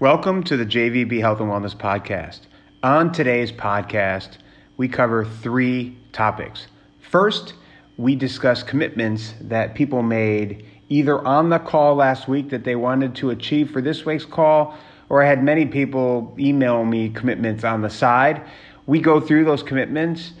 Welcome to the JVB Health and Wellness Podcast. On today's podcast, we cover three topics. First, we discuss commitments that people made either on the call last week that they wanted to achieve for this week's call, or I had many people email me commitments on the side. We go through those commitments.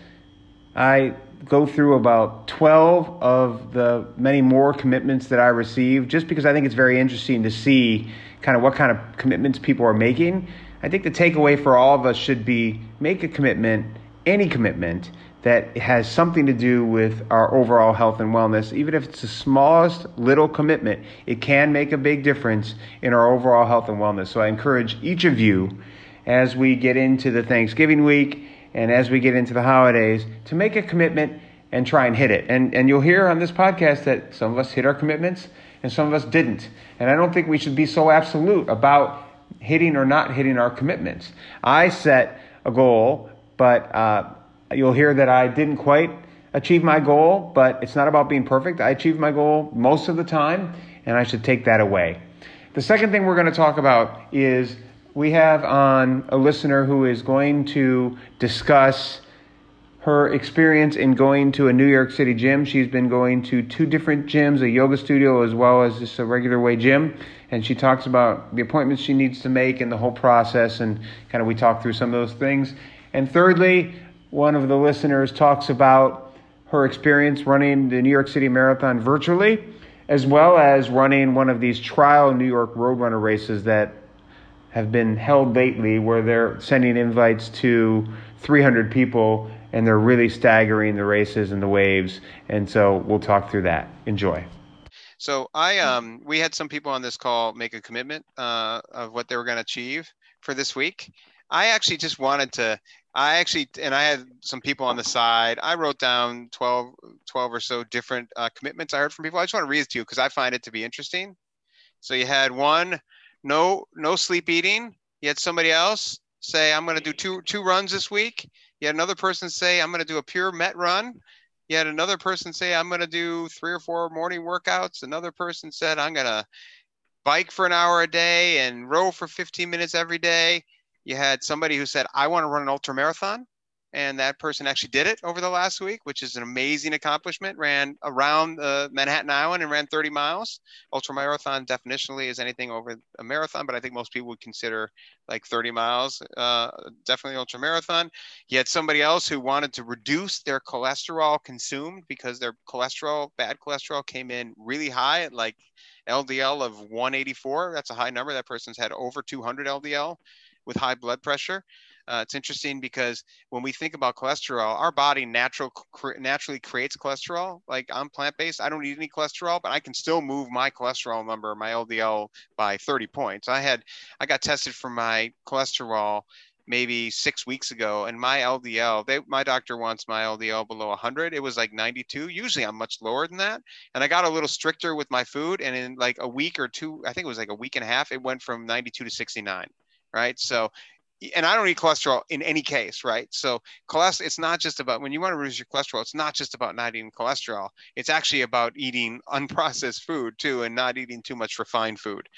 I go through about 12 of the many more commitments that I received just because I think it's very interesting to see kind of what kind of commitments people are making. I think the takeaway for all of us should be make a commitment, any commitment that has something to do with our overall health and wellness. Even if it's the smallest little commitment, it can make a big difference in our overall health and wellness. So I encourage each of you as we get into the Thanksgiving week and as we get into the holidays to make a commitment and try and hit it. And, and you'll hear on this podcast that some of us hit our commitments and some of us didn't. And I don't think we should be so absolute about hitting or not hitting our commitments. I set a goal, but uh, you'll hear that I didn't quite achieve my goal, but it's not about being perfect. I achieved my goal most of the time, and I should take that away. The second thing we're going to talk about is we have on a listener who is going to discuss her experience in going to a New York City gym. She's been going to two different gyms, a yoga studio as well as just a regular way gym. And she talks about the appointments she needs to make and the whole process. And kind of we talk through some of those things. And thirdly, one of the listeners talks about her experience running the New York City Marathon virtually, as well as running one of these trial New York Roadrunner races that have been held lately, where they're sending invites to 300 people and they're really staggering the races and the waves. And so we'll talk through that. Enjoy. So I um we had some people on this call make a commitment uh, of what they were going to achieve for this week. I actually just wanted to I actually and I had some people on the side. I wrote down 12 12 or so different uh, commitments I heard from people. I just want to read it to you because I find it to be interesting. So you had one no no sleep eating. You had somebody else say I'm going to do two two runs this week. You had another person say, I'm going to do a pure MAF run. You had another person say, I'm going to do three or four morning workouts. Another person said, I'm going to bike for an hour a day and row for 15 minutes every day. You had somebody who said, I want to run an ultra marathon and that person actually did it over the last week, which is an amazing accomplishment. Ran around uh, Manhattan Island and ran 30 miles. Ultra marathon definitionally is anything over a marathon, but I think most people would consider like 30 miles uh, definitely ultra marathon. You had somebody else who wanted to reduce their cholesterol consumed because their cholesterol, bad cholesterol, came in really high at like LDL of 184. That's a high number. That person's had over 200 LDL with high blood pressure. Uh, it's interesting because when we think about cholesterol, our body natural cr- naturally creates cholesterol. Like I'm plant based, I don't eat any cholesterol, but I can still move my cholesterol number, my LDL, by 30 points. I had, I got tested for my cholesterol maybe six weeks ago, and my LDL, they, my doctor wants my LDL below 100. It was like 92. Usually I'm much lower than that, and I got a little stricter with my food, and in like a week or two, I think it was like a week and a half, it went from 92 to 69 right? So and I don't eat cholesterol in any case, right? So cholesterol, it's not just about when you want to reduce your cholesterol, it's not just about not eating cholesterol. It's actually about eating unprocessed food too, and not eating too much refined food.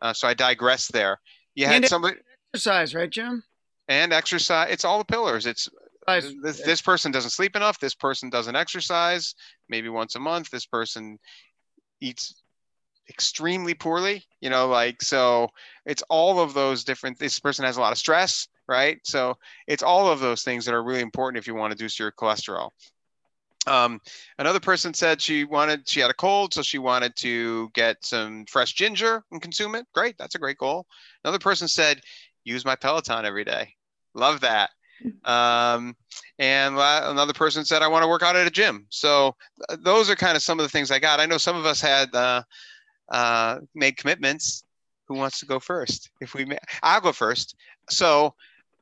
Uh, so I digress there. You had and somebody exercise, right, Jim? And exercise. It's all the pillars. It's this, this person doesn't sleep enough. This person doesn't exercise. Maybe once a month. This person eats extremely poorly you know like so it's all of those different this person has a lot of stress right? So it's all of those things that are really important if you want to reduce your cholesterol. Um, another person said she wanted she had a cold so she wanted to get some fresh ginger and consume it. Great that's a great goal. Another person said use my peloton every day. Love that. Um, and another person said i want to work out at a gym. So th- those are kind of some of the things i got. I know some of us had uh, uh, made commitments. Who wants to go first? If we, may, I'll go first. So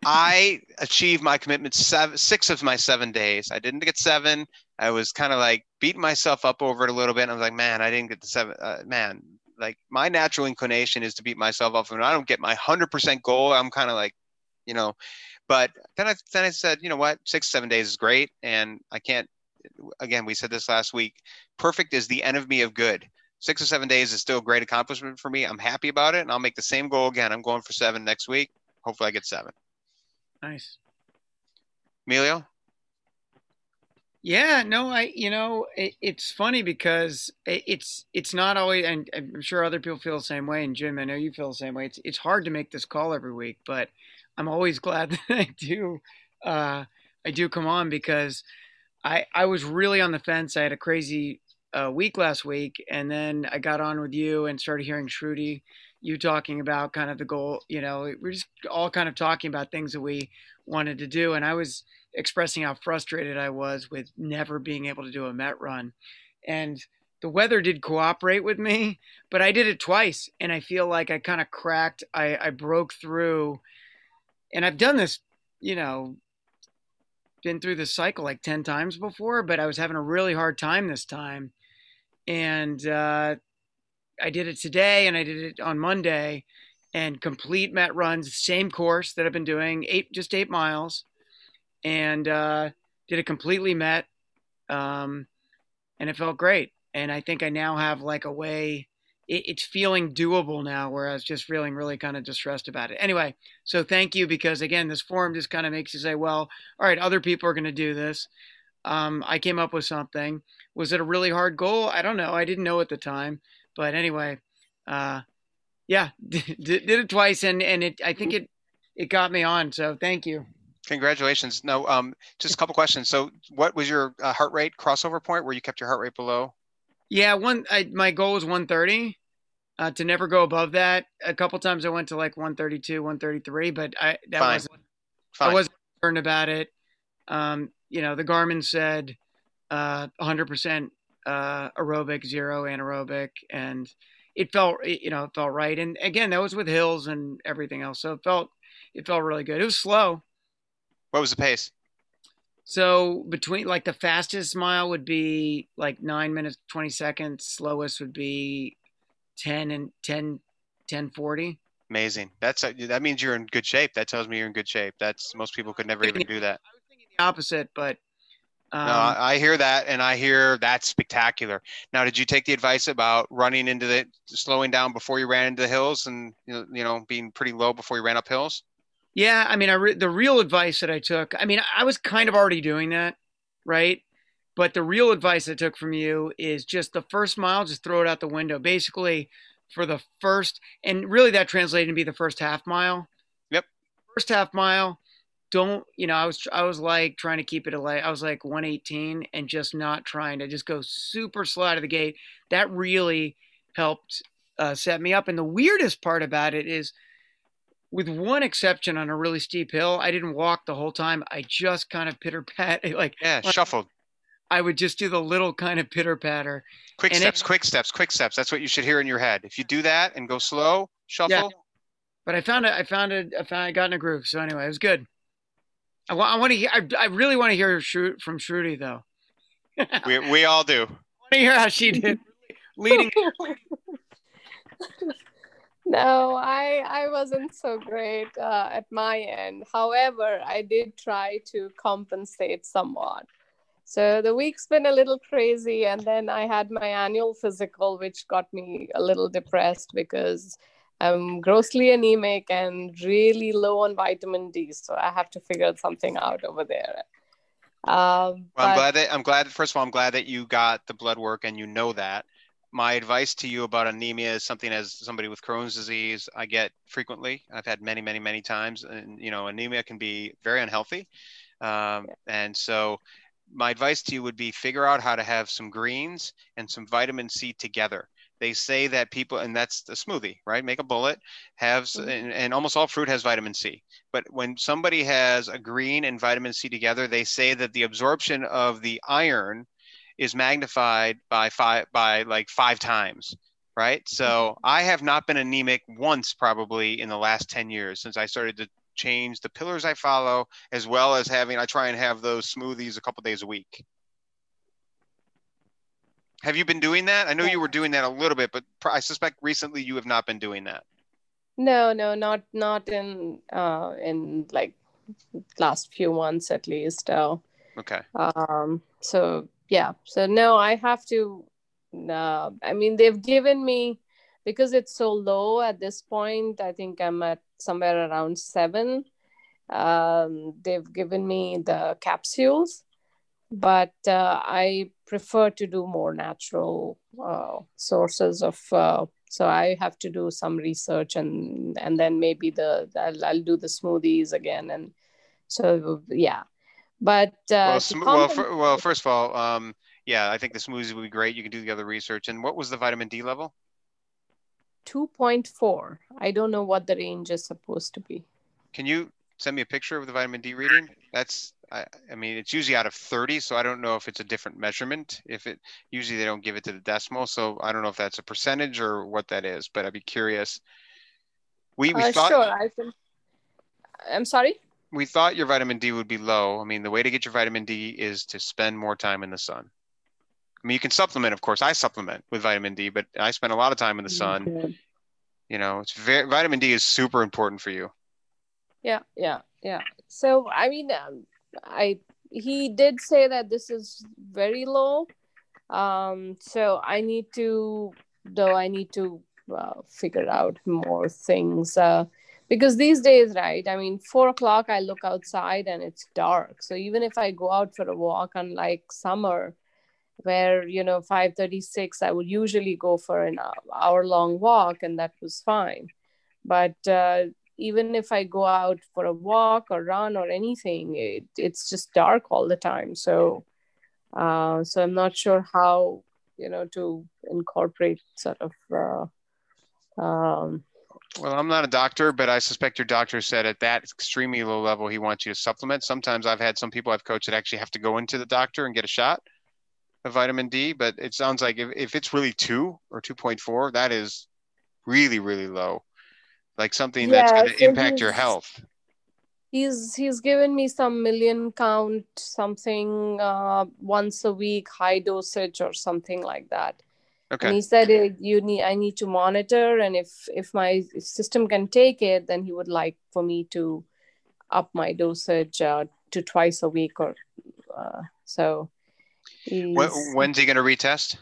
I achieved my commitment seven, six of my seven days. I didn't get seven. I was kind of like beating myself up over it a little bit. I was like, man, I didn't get the seven. Uh, man, like my natural inclination is to beat myself up. When I don't get my hundred percent goal, I'm kind of like, you know. But then I then I said, you know what, six seven days is great, and I can't. Again, we said this last week. Perfect is the enemy of good. Six or seven days is still a great accomplishment for me. I'm happy about it, and I'll make the same goal again. I'm going for seven next week. Hopefully, I get seven. Nice. Emilio? Yeah, no, I, you know, it, it's funny because it, it's it's not always, and I'm sure other people feel the same way. And Jim, I know you feel the same way. It's it's hard to make this call every week, but I'm always glad that I do. Uh, I do come on because I I was really on the fence. I had a crazy uh, week last week, and then I got on with you and started hearing Shruti, you talking about kind of the goal. You know, we're just all kind of talking about things that we wanted to do, and I was expressing how frustrated I was with never being able to do a MAF run, and the weather did cooperate with me, but I did it twice, and I feel like I kind of cracked. I, I broke through, and I've done this, you know, been through this cycle like 10 times before, but I was having a really hard time this time. And uh, I did it today and I did it on Monday and complete MAF runs, same course that I've been doing, eight just eight miles, and uh, did it completely MAF, um, and it felt great. And I think I now have like a way it, it's feeling doable now, where I was just feeling really kind of distressed about it. Anyway, so thank you because again, this forum just kind of makes you say, well, all right, other people are going to do this. Um, I came up with something. Was it a really hard goal? I don't know. I didn't know at the time, but anyway, uh, yeah, did, did it twice, and and it. I think it it got me on. So thank you. Congratulations. No, um, just a couple questions. So, what was your uh, heart rate crossover point where you kept your heart rate below? Yeah, one. I, my goal was 130 uh, to never go above that. A couple times I went to like 132, 133, but I that Fine. wasn't Fine. I wasn't concerned about it. Um, you know, the Garmin said uh, 100% uh, aerobic, zero anaerobic, and it felt you know it felt right. And again, that was with hills and everything else, so it felt it felt really good. It was slow. What was the pace? So between like the fastest mile would be like nine minutes twenty seconds. Slowest would be 10 and 10, 10 40. Amazing. That's a, that means you're in good shape. That tells me you're in good shape. That's most people could never even do that. I was thinking the opposite, but um, no, I hear that, and I hear that's spectacular. Now, did you take the advice about running into the slowing down before you ran into the hills, and you know, being pretty low before you ran up hills? Yeah, I mean, I re- the real advice that I took. I mean, I was kind of already doing that, right? But the real advice I took from you is just the first mile, just throw it out the window. Basically, for the first, and really that translated to be the first half mile. Yep. First half mile, don't you know? I was I was like trying to keep it alive. I was like 118 and just not trying to just go super slow out of the gate. That really helped uh, set me up. And the weirdest part about it is, with one exception on a really steep hill, I didn't walk the whole time. I just kind of pitter pat like yeah, shuffled. I would just do the little kind of pitter patter. Quick and steps, it, quick steps, quick steps. That's what you should hear in your head. If you do that and go slow, shuffle. Yeah. But I found it. I found it. I found I got in a groove. So anyway, it was good. I, I want to hear. I, I really want to hear from Shruti though. we we all do. I want to hear how she did leading. no, I I wasn't so great uh, at my end. However, I did try to compensate somewhat. So the week's been a little crazy. And then I had my annual physical, which got me a little depressed because I'm grossly anemic and really low on vitamin D. So I have to figure something out over there. Um, well, I'm glad that I'm glad. First of all, I'm glad that you got the blood work and you know that. My advice to you about anemia is something as somebody with Crohn's disease I get frequently. I've had many, many, many times, and you know, anemia can be very unhealthy. Um, yeah. And so my advice to you would be figure out how to have some greens and some vitamin C together. They say that people, and that's the smoothie, right? Make a bullet, have, mm-hmm. and, and, almost all fruit has vitamin C. But when somebody has a green and vitamin C together, they say that the absorption of the iron is magnified by five, by like five times, right? So mm-hmm. I have not been anemic once probably in the last 10 years since I started to change the pillars I follow, as well as having, I try and have those smoothies a couple days a week. Have you been doing that? I know you were doing that a little bit, but I suspect recently you have not been doing that. No, no, not not in uh, in like last few months at least. Uh, okay. Um. So yeah. So no, I have to uh, I mean, they've given me because it's so low at this point. I think I'm at somewhere around seven. Um, they've given me the capsules, but uh, I prefer to do more natural uh, sources of. Uh, so I have to do some research and and then maybe the I'll, I'll do the smoothies again and so yeah, but uh, well, sm- well, for, well, first of all, um, yeah, I think the smoothies would be great. You can do the other research. And what was the vitamin D level? 2.4. I don't know what the range is supposed to be. Can you send me a picture of the vitamin D reading? That's, I, I mean, it's usually out of 30, so I don't know if it's a different measurement. If it, usually they don't give it to the decimal, so I don't know if that's a percentage or what that is, but I'd be curious. We, we uh, thought, sure, I can. I'm sorry? We thought your vitamin D would be low. I mean, the way to get your vitamin D is to spend more time in the sun. I mean, you can supplement, of course. I supplement with vitamin D, but I spend a lot of time in the sun. Okay. You know, it's very vitamin D is super important for you. Yeah, yeah, yeah. So, I mean, um, I he did say that this is very low. Um, so I need to, though, I need to uh, figure out more things. Uh, because these days, right? I mean, four o'clock, I look outside and it's dark. So even if I go out for a walk, unlike summer, where you know 5:36, I would usually go for an hour long walk, and that was fine. But uh, even if I go out for a walk or run or anything, it, it's just dark all the time. So, uh, so I'm not sure how you know to incorporate sort of. Uh, um, well, I'm not a doctor, but I suspect your doctor said at that extremely low level he wants you to supplement. Sometimes I've had some people I've coached that actually have to go into the doctor and get a shot of vitamin D, but it sounds like if, if it's really two or 2.4, that is really, really low. Like something Yeah, that's going to so impact your health. he's he's given me some million count something uh, once a week high dosage or something like that Okay. and he said you need i need to monitor and if if my system can take it then he would like for me to up my dosage uh, to twice a week or uh, so When, when's he going to retest?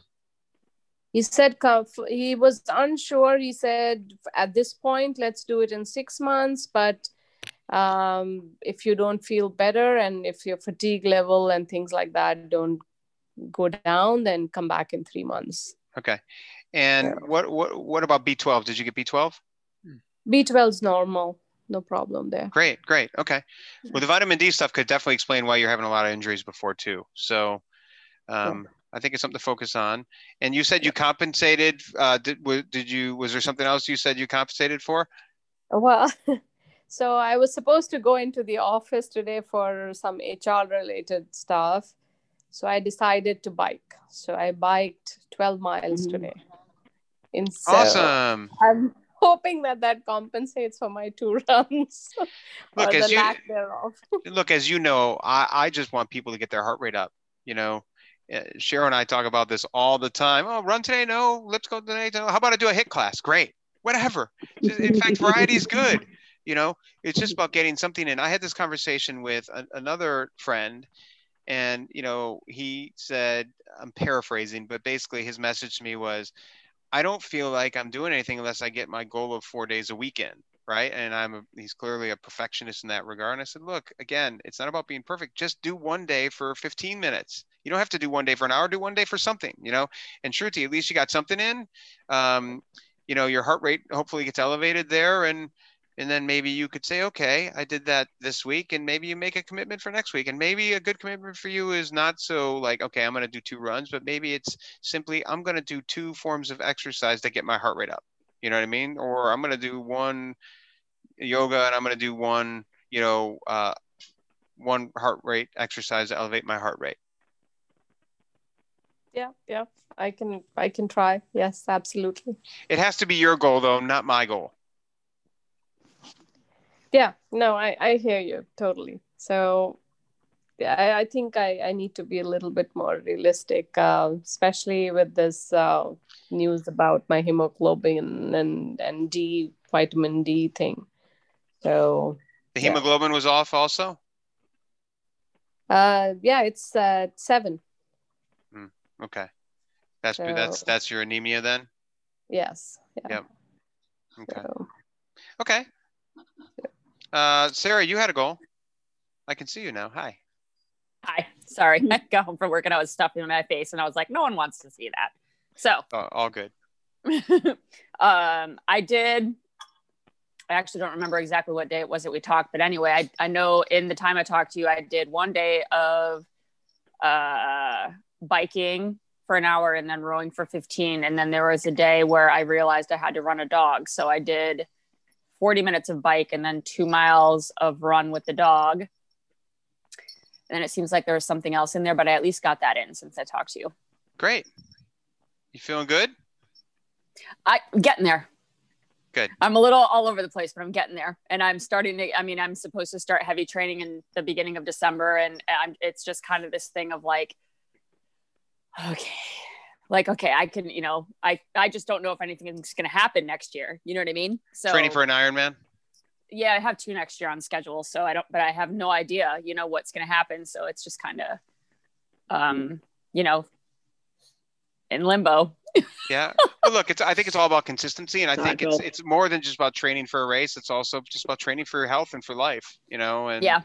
He said he was unsure he said at this point let's do it in six months but um, if you don't feel better and if your fatigue level and things like that don't go down then come back in three months Okay. And what, what, what about B12? Did you get B12? b12 is normal no problem there Great, great. Okay. Well, the vitamin D stuff could definitely explain why you're having a lot of injuries before too. So, um, I think it's something to focus on. And you said you compensated. Uh, did w- did you? Was there something else you said you compensated for? well so i was supposed to go into the office today for some hr related stuff so i decided to bike so i biked 12 miles Mhm. today in so Awesome. i'm hoping that that compensates for my two runs Look, or as the you lack thereof look as you know, I I just want people to get their heart rate up. You know, Cheryl and I talk about this all the time. Oh, run today? No. Let's go today. No. How about I do a HIIT class? Great. Whatever. In fact, variety is good. You know, it's just about getting something in. I had this conversation with a, another friend, and you know, he said, I'm paraphrasing, but basically his message to me was, I don't feel like I'm doing anything unless I get my goal of four days a weekend. Right. And I'm a, he's clearly a perfectionist in that regard. And I said, look, again, it's not about being perfect. Just do one day for 15 minutes. You don't have to do one day for an hour, do one day for something, you know, and Shruti, at least you got something in. Um, you know, your heart rate hopefully gets elevated there. And, and then maybe you could say, okay, I did that this week, and maybe you make a commitment for next week. And maybe a good commitment for you is not so like, okay, I'm going to do two runs, but maybe it's simply I'm going to do two forms of exercise that get my heart rate up. You know what I mean? Or I'm going to do one yoga and I'm going to do one, you know, uh, one heart rate exercise to elevate my heart rate. yeah yeah. I can i can try. Yes absolutely. It has to be your goal though, not my goal. yeah no i i hear you totally. So yeah i, I think I, I need to be a little bit more realistic uh, especially with this uh, news about my hemoglobin and and d vitamin d thing so The Yeah. hemoglobin was off also. uh yeah it's uh seven Okay. That's So- that's that's your anemia then. Yes. Yeah. Yep. Okay. So, Okay. Uh, Sarah, you had a goal. I can see you now. Hi. Hi. Sorry. I got home from work and I was stuffing my face and I was like, no one wants to see that. So Oh, all good. um, I did. I actually don't remember exactly what day it was that we talked, but anyway, I, I know in the time I talked to you, I did one day of uh, biking for an hour and then rowing for 15. And then there was a day where I realized I had to run a dog. So I did 40 minutes of bike and then two miles of run with the dog. And it seems like there was something else in there, but I at least got that in since I talked to you. Great. You feeling good? I getting there. Good. I'm a little all over the place, but I'm getting there. And I'm starting to, I mean, I'm supposed to start heavy training in the beginning of December. And I'm, it's just kind of this thing of like, okay, like, okay, I can, you know, I, I just don't know if anything's going to happen next year. You know what I mean? So Training for an Ironman. yeah, I have two next year on schedule. So I don't, but I have no idea, you know, what's going to happen. So it's just kind of, um, you know, in limbo. Yeah. Well, look, it's I think it's all about consistency, and I think it's it's more than just about training for a race. It's also just about training for your health and for life. You know, and Yeah.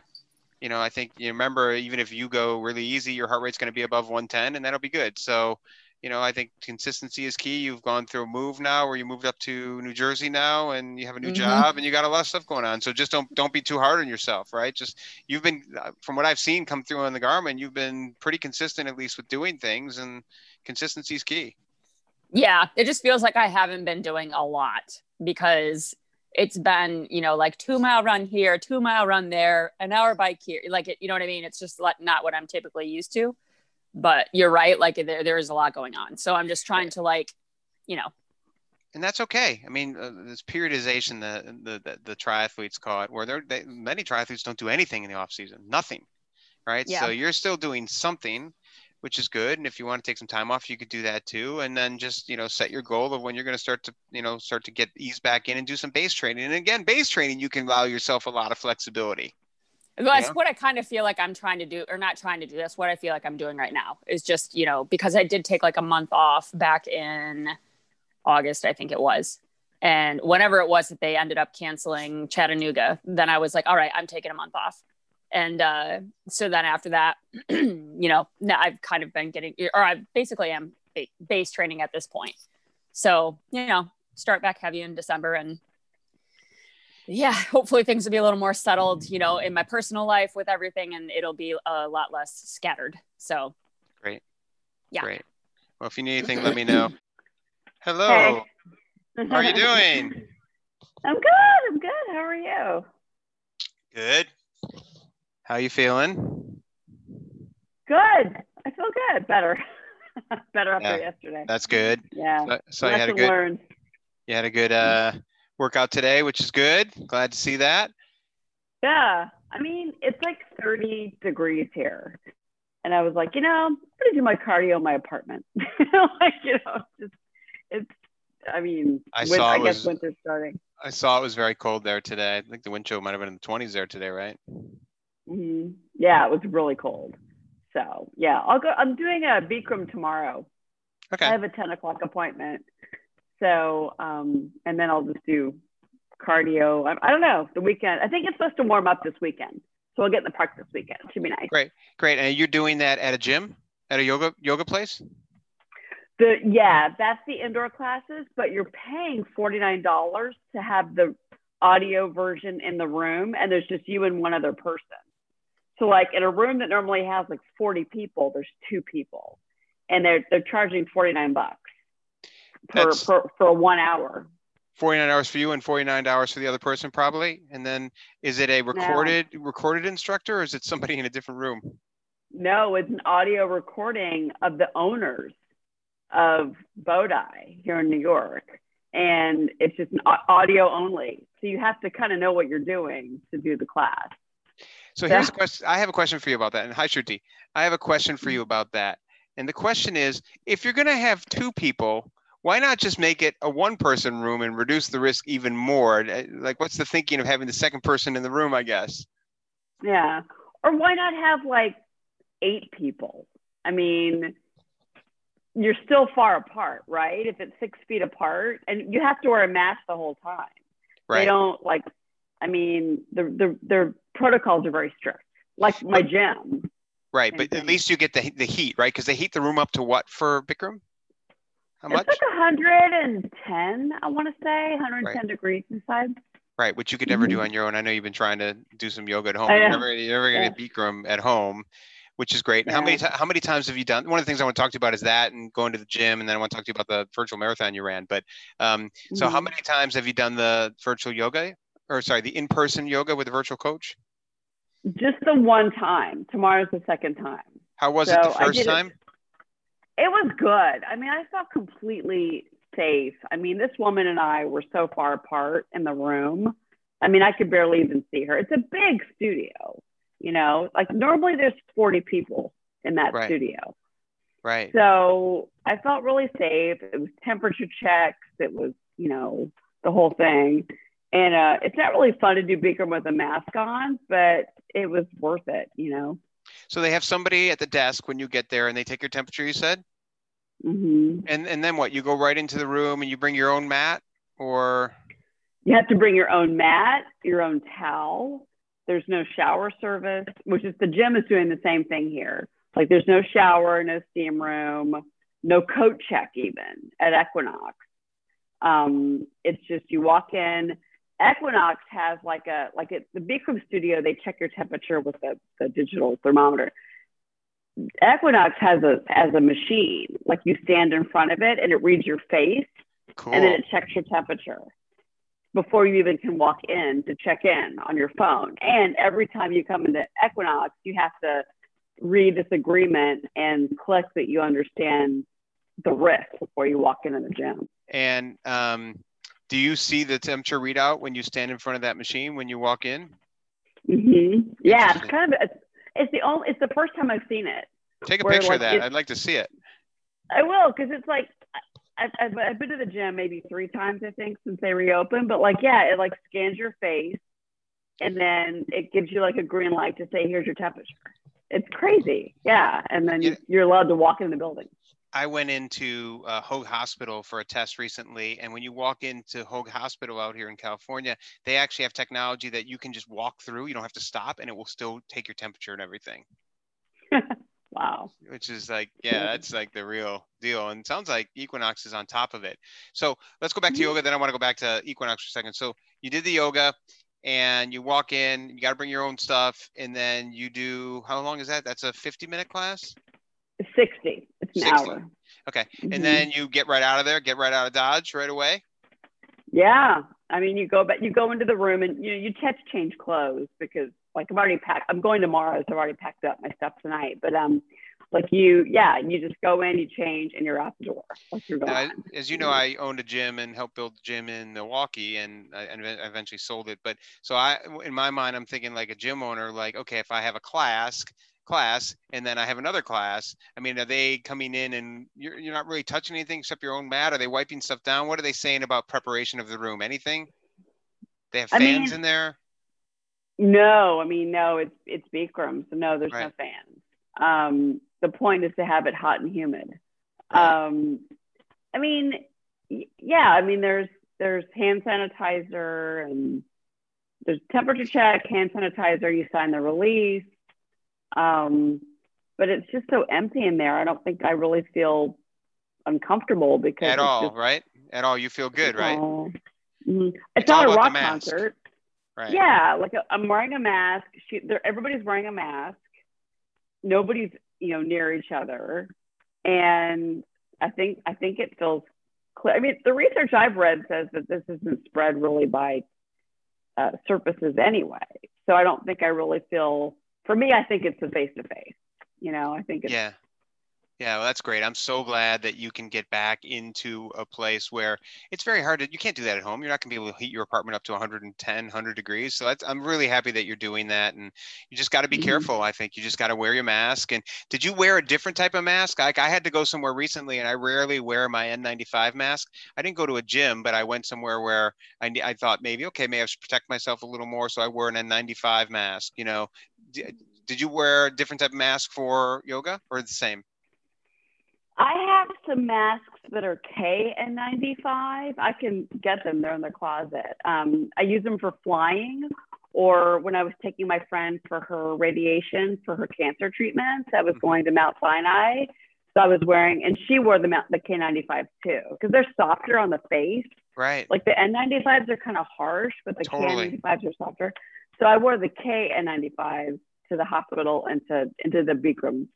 you know, I think you remember even if you go really easy, your heart rate's going to be above 110, and that'll be good. So, you know, I think consistency is key. You've gone through a move now where you moved up to New Jersey now, and you have a new Mhm. job, and you got a lot of stuff going on. So just don't don't be too hard on yourself, right? Just you've been, uh, from what I've seen come through on the Garmin, you've been pretty consistent at least with doing things, and consistency is key. Yeah it just feels like i haven't been doing a lot because it's been you know like two mile run here two mile run there an hour bike here like it, you know what i mean it's just like not what i'm typically used to but you're right like there, there is a lot going on so i'm just trying to like you know and that's okay. I mean, uh, this periodization that the, the the triathletes call it, where they, many triathletes don't do anything in the off season, nothing, right? Yeah. So you're still doing something, which is good. And if you want to take some time off, you could do that too. And then just you know set your goal of when you're going to start to you know start to get ease back in and do some base training. And again, base training, you can allow yourself a lot of flexibility. that's Yeah. what i kind of feel like i'm trying to do or not trying to do that's what i feel like i'm doing right now is just you know because i did take like a month off back in august i think it was and whenever it was that they ended up canceling chattanooga then i was like all right i'm taking a month off and uh, so then after that you know now i've kind of been getting or i basically am base training at this point so you know start back heavy in december and yeah hopefully things will be a little more settled you know in my personal life with everything and it'll be a lot less scattered so great. Yeah. Great. Well, if you need anything, let me know. Hello. How are you doing? I'm good. I'm good. How are you? Good. How you feeling? Good. I feel good. Better. Better after Yeah. yesterday. That's good. Yeah. So, so you had a good learned. you had a good uh workout today, which is good. Glad to see that. Yeah. I mean, it's like 30 degrees here. And I was like, you know, I'm going to do my cardio in my apartment. like, you know, just, it's, I mean, I saw I it guess was- winter's starting. I saw it was very cold there today. I think the wind chill might have been in the 20s there today, right? Hmm Yeah, it was really cold. So, yeah, I'll go. I'm doing a Bikram tomorrow. Okay. I have a 10 o'clock appointment. So, um, and then I'll just do cardio. I, I don't know, the weekend. I think it's supposed to warm up this weekend. So I'll get in the park this weekend. Should be nice. Great, great. And you're doing that at a gym? At a yoga yoga place? The yeah, that's the indoor classes, but you're paying $49 to have the audio version in the room and there's just you and one other person. So like in a room that normally has like 40 people, there's two people. And they're they're charging 49 bucks per, That's- per for one hour. 49 hours for you and 49 hours for the other person probably. And then is it a recorded recorded instructor or is it somebody in a different room? No, it's an audio recording of the owners of Bode here in New York. And it's just an audio only. So you have to kind of know what you're doing to do the class. So here's Yeah. a question. I have a question for you about that. And hi, Shruti. I have a question for you about that. And the question is, if you're going to have two people, why not just make it a one-person room and reduce the risk even more? Uh, Like, what's the thinking of having the second person in the room? I guess. Yeah. Or why not have like eight people? I mean, you're still far apart, right? If it's six feet apart, and you have to wear a mask the whole time. Right. They don't like. I mean, the the their protocols are very strict. Like my gym. Right. But at least you get the the heat, right? Because they heat the room up to what for Bikram? How much? It's like 110, I want to say, 110 degrees inside. Right, which you could never do on your own. I know you've been trying to do some yoga at home. You're never, you're never going to Bikram at home, which is great. And how many Yeah. how many times have you done? One of the things I want to talk to you about is that, and going to the gym, and then I want to talk to you about the virtual marathon you ran. But um, so, how Mhm. many times have you done the virtual yoga, or sorry, the in person yoga with a virtual coach? Just the one time. Tomorrow's the second time. How was it the first did it- time? It was good. I mean, I felt completely safe. I mean, this woman and I were so far apart in the room. I mean, I could barely even see her. It's a big studio, you know, like normally there's 40 people in that Right. studio. Right. So I felt really safe. It was temperature checks. It was, you know, the whole thing. And uh, it's not really fun to do Bikram with a mask on, but it was worth it, you know. So they have somebody at the desk when you get there, and they take your temperature. You said, hmm and and then what? You go right into the room, and you bring your own mat, or You have to bring your own mat, your own towel. There's no shower service, which is the gym is doing the same thing here. Like there's no shower, no steam room, no coat check even at Equinox. Um, it's just you walk in. Equinox has like a like at the Bikram studio, they check your temperature with the, the digital thermometer. Equinox has a as a machine, like you stand in front of it and it reads your face cool. and then it checks your temperature before you even can walk in to check in on your phone. And every time you come into Equinox, you have to read this agreement and click that you understand the risk before you walk into the gym. And um, do you see the temperature readout when you stand in front of that machine when you walk in? hmm Yeah, it's kind of it's, it's the only it's the first time I've seen it. Take a picture like, of that. I'd like to see it. I will because it's like I've, I've, I've been to the gym maybe three times I think since they reopened, but like yeah, it like scans your face and then it gives you like a green light to say here's your temperature. It's crazy, yeah, and then Yeah. you're allowed to walk in the building. I went into uh, Hoag Hospital for a test recently, and when you walk into Hoag Hospital out here in California, they actually have technology that you can just walk through. You don't have to stop, and it will still take your temperature and everything. Wow. Which is like, yeah, that's like the real deal. And it sounds like Equinox is on top of it. So let's go back to Mhm. yoga. Then I want to go back to Equinox for a second. So you did the yoga, and you walk in. You got to bring your own stuff, and then you do. How long is that? That's a 50 minute class. 60. It's an 60. hour. Okay. Mhm. And then you get right out of there. Get right out of Dodge right away. Yeah. I mean, you go but you go into the room and you know, you have to change clothes because like I'm already packed. I'm going tomorrow, so I've already packed up my stuff tonight. But um, like you, yeah, you just go in, you change, and you're out the door. Like you're Now, as you know, I owned a gym and helped build a gym in Milwaukee, and I and I eventually sold it. But so I, in my mind, I'm thinking like a gym owner, like okay, if I have a class, class, and then I have another class. I mean, are they coming in and you're you're not really touching anything except your own mat? Are they wiping stuff down? What are they saying about preparation of the room? Anything? They have I fans mean- in there. No, I mean, no, it's it's Bikram, so no, there's no fans. Um, the point is to have it hot and humid. Right. Um, I mean, yeah, I mean, there's there's hand sanitizer and there's temperature check, hand sanitizer. You sign the release, um, but it's just so empty in there. I don't think I really feel uncomfortable because At all, just- right? At all, you feel good, right? Mhm. It's, It's not a rock concert. Right. Yeah, like i I'm wearing a mask. She, everybody's wearing a mask. Nobody's, you know, near each other, and I think I think it feels clear. I mean, the research I've read says that this isn't spread really by uh, surfaces anyway. So I don't think I really feel. For me, I think it's a face to face. You know, I think it's Yeah. Yeah, well, that's great. I'm so glad that you can get back into a place where it's very hard to, you can't do that at home. You're not going to be able to heat your apartment up to 110, 100 degrees. So that's, I'm really happy that you're doing that. And you just got to be Mhm. careful. I think you just got to wear your mask. And did you wear a different type of mask? Like I had to go somewhere recently and I rarely wear my N95 mask. I didn't go to a gym, but I went somewhere where I, I thought maybe, okay, maybe I should protect myself a little more. So I wore an N95 mask, you know. Did you wear a different type of mask for yoga or the same? I have some masks that are KN95. I can get them. They're in the closet. Um, I use them for flying or when I was taking my friend for her radiation for her cancer treatments. I was going to Mount Sinai. So I was wearing, and she wore the, the K95 too, because they're softer on the face. Right. Like the N95s are kind of harsh, but the totally. K95s are softer. So I wore the KN95 to the hospital and to into the Bikram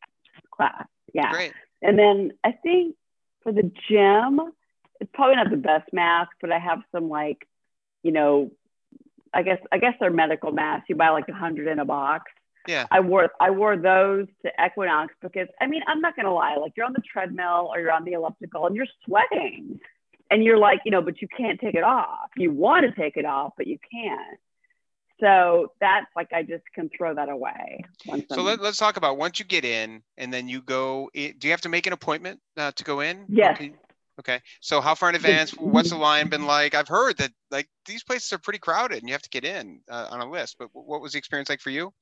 class. Yeah. Great. And then I think for the gym, it's probably not the best mask, but I have some like, you know, I guess I guess they're medical masks. You buy like a hundred in a box. Yeah. I wore I wore those to Equinox because I mean I'm not gonna lie, like you're on the treadmill or you're on the elliptical and you're sweating. And you're like, you know, but you can't take it off. You want to take it off, but you can't. So that's like I just can throw that away. so let, us talk about once you get in and then you go. do you have to make an appointment uh, to go in? Yes. Okay. okay. So how far in advance? What's the line been like? I've heard that like these places are pretty crowded and you have to get in uh, on a list. But what was the experience like for you?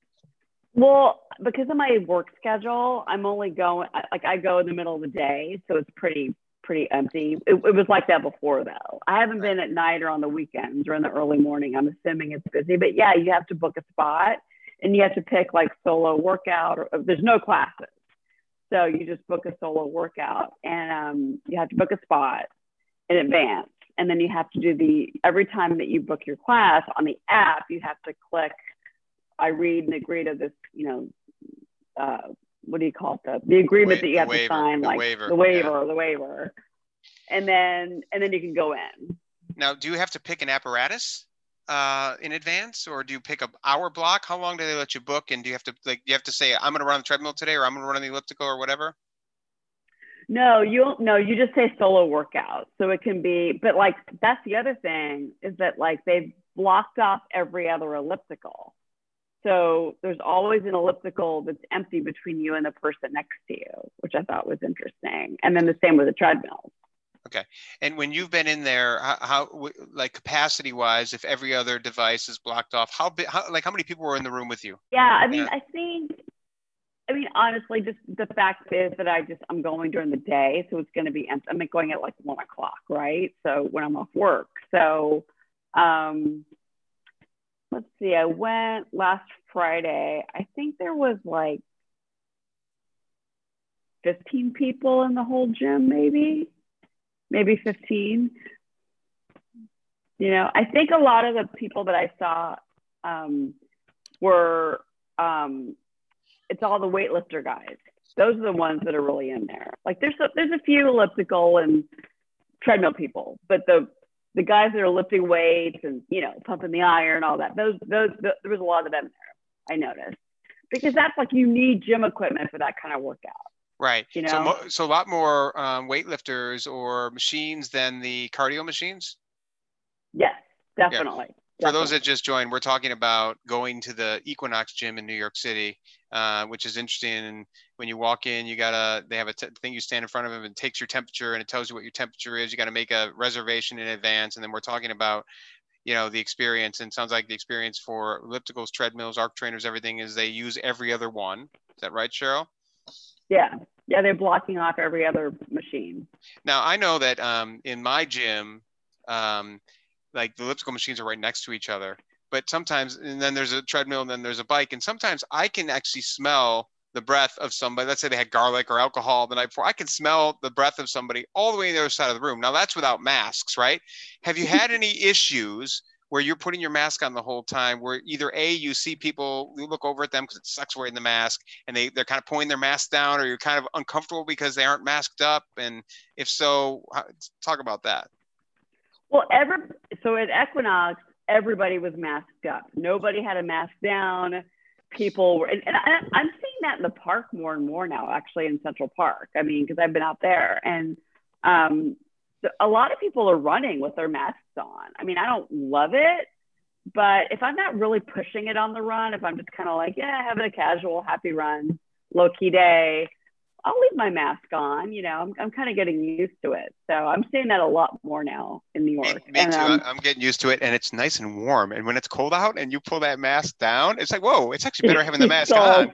Well, because of my work schedule, I'm only going like I go in the middle of the day, so it's pretty pretty empty. It, it, was like that before though. I haven't been at night or on the weekends or in the early morning. I'm assuming it's busy, but yeah, you have to book a spot and you have to pick like solo workout or there's no classes. So you just book a solo workout and um, you have to book a spot in advance. And then you have to do the, every time that you book your class on the app, you have to click, I read and agree to this, you know, uh, what do you call it? The, the agreement the that you have waiver, to sign, the like waiver, the waiver, yeah. the waiver, and then and then you can go in. Now, do you have to pick an apparatus uh, in advance, or do you pick a hour block? How long do they let you book? And do you have to like you have to say I'm going to run the treadmill today, or I'm going to run on the elliptical, or whatever? No, you no, you just say solo workout. So it can be, but like that's the other thing is that like they've blocked off every other elliptical. So there's always an elliptical that's empty between you and the person next to you, which I thought was interesting. And then the same with the treadmills. Okay. And when you've been in there, how, how like capacity wise, if every other device is blocked off, how big, how, like how many people were in the room with you? Yeah. I mean, yeah. I think, I mean, honestly, just the fact is that I just, I'm going during the day. So it's going to be, empty. I'm going at like one o'clock, right? So when I'm off work. So, um, let's see, I went last Friday. I think there was like 15 people in the whole gym, maybe, maybe 15. You know, I think a lot of the people that I saw um, were, um, it's all the weightlifter guys. Those are the ones that are really in there. Like there's a, there's a few elliptical and treadmill people, but the the guys that are lifting weights and you know pumping the iron, all that. Those those, those there was a lot of them there. I noticed because that's like you need gym equipment for that kind of workout. Right. You know? So, mo- so a lot more um, weightlifters or machines than the cardio machines. Yes, definitely. Yeah. For those that just joined, we're talking about going to the Equinox gym in New York City, uh, which is interesting. And when you walk in, you gotta they have a t- thing you stand in front of them and takes your temperature and it tells you what your temperature is. You got to make a reservation in advance, and then we're talking about you know the experience and sounds like the experience for ellipticals treadmills arc trainers everything is they use every other one is that right cheryl yeah yeah they're blocking off every other machine now i know that um, in my gym um, like the elliptical machines are right next to each other. But sometimes, and then there's a treadmill, and then there's a bike, and sometimes I can actually smell the breath of somebody. Let's say they had garlic or alcohol the night before. I can smell the breath of somebody all the way on the other side of the room. Now that's without masks, right? Have you had any issues? where you're putting your mask on the whole time where either a you see people you look over at them because it sucks wearing the mask and they, they're kind of pulling their mask down or you're kind of uncomfortable because they aren't masked up and if so talk about that well, ever so at Equinox, everybody was masked up. Nobody had a mask down. People were, and, and I, I'm seeing that in the park more and more now. Actually, in Central Park. I mean, because I've been out there, and um, a lot of people are running with their masks on. I mean, I don't love it, but if I'm not really pushing it on the run, if I'm just kind of like, yeah, having a casual, happy run, low key day, I'll leave my mask on. You know, I'm, I'm kind of getting used to it. So I'm seeing that a lot more now in New York. Me, me and, too. Um, I'm getting used to it, and it's nice and warm. And when it's cold out and you pull that mask down, it's like, whoa, it's actually better having the mask on.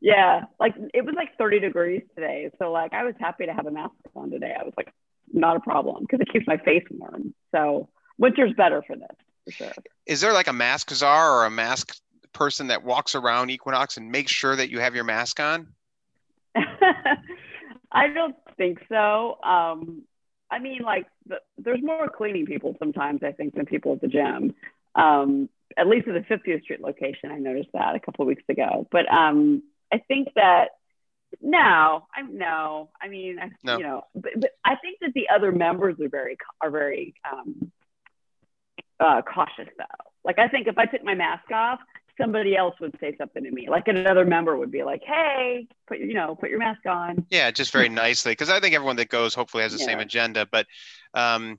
Yeah, like it was like 30 degrees today. So like I was happy to have a mask on today. I was like, not a problem because it keeps my face warm. So winter's better for this for sure. Is there like a mask czar or a mask person that walks around Equinox and makes sure that you have your mask on? I don't think so. Um, I mean, like the, there's more cleaning people sometimes I think than people at the gym. Um, at least at the 50th Street location, I noticed that a couple of weeks ago. But um, I think that no, I'm no. I mean, I, No. you know, but, but I think that the other members are very are very um, uh, cautious though. Like I think if I took my mask off, somebody else would say something to me. Like another member would be like, "Hey, put your- you know, put your mask on." Yeah, just very nicely, because I think everyone that goes hopefully has the same agenda. But, um,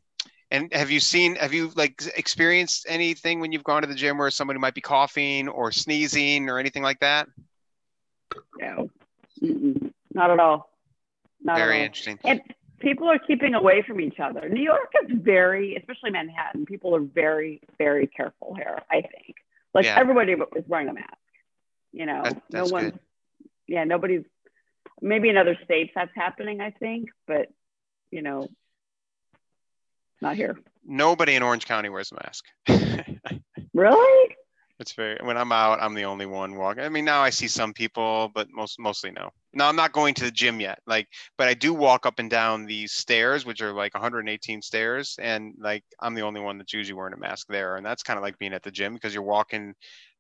and have you seen, have you like experienced anything when you've gone to the gym where somebody might be coughing or sneezing or anything like that? No, Mm-mm. not at all. Not Very at all. interesting. And people are keeping away from each other. New York is very, especially Manhattan, people are very, very careful here, I think. Like Yeah. everybody is wearing a mask. You know, That- no one. good. yeah, nobody's, maybe in other states that's happening, I think, but, you know, not here. Nobody in Orange County wears a mask. Really? It's very when I'm out, I'm the only one walking. I mean, now I see some people, but most mostly no. No, I'm not going to the gym yet. Like, but I do walk up and down these stairs, which are like 118 stairs, and like I'm the only one that's usually wearing a mask there, and that's kind of like being at the gym because you're walking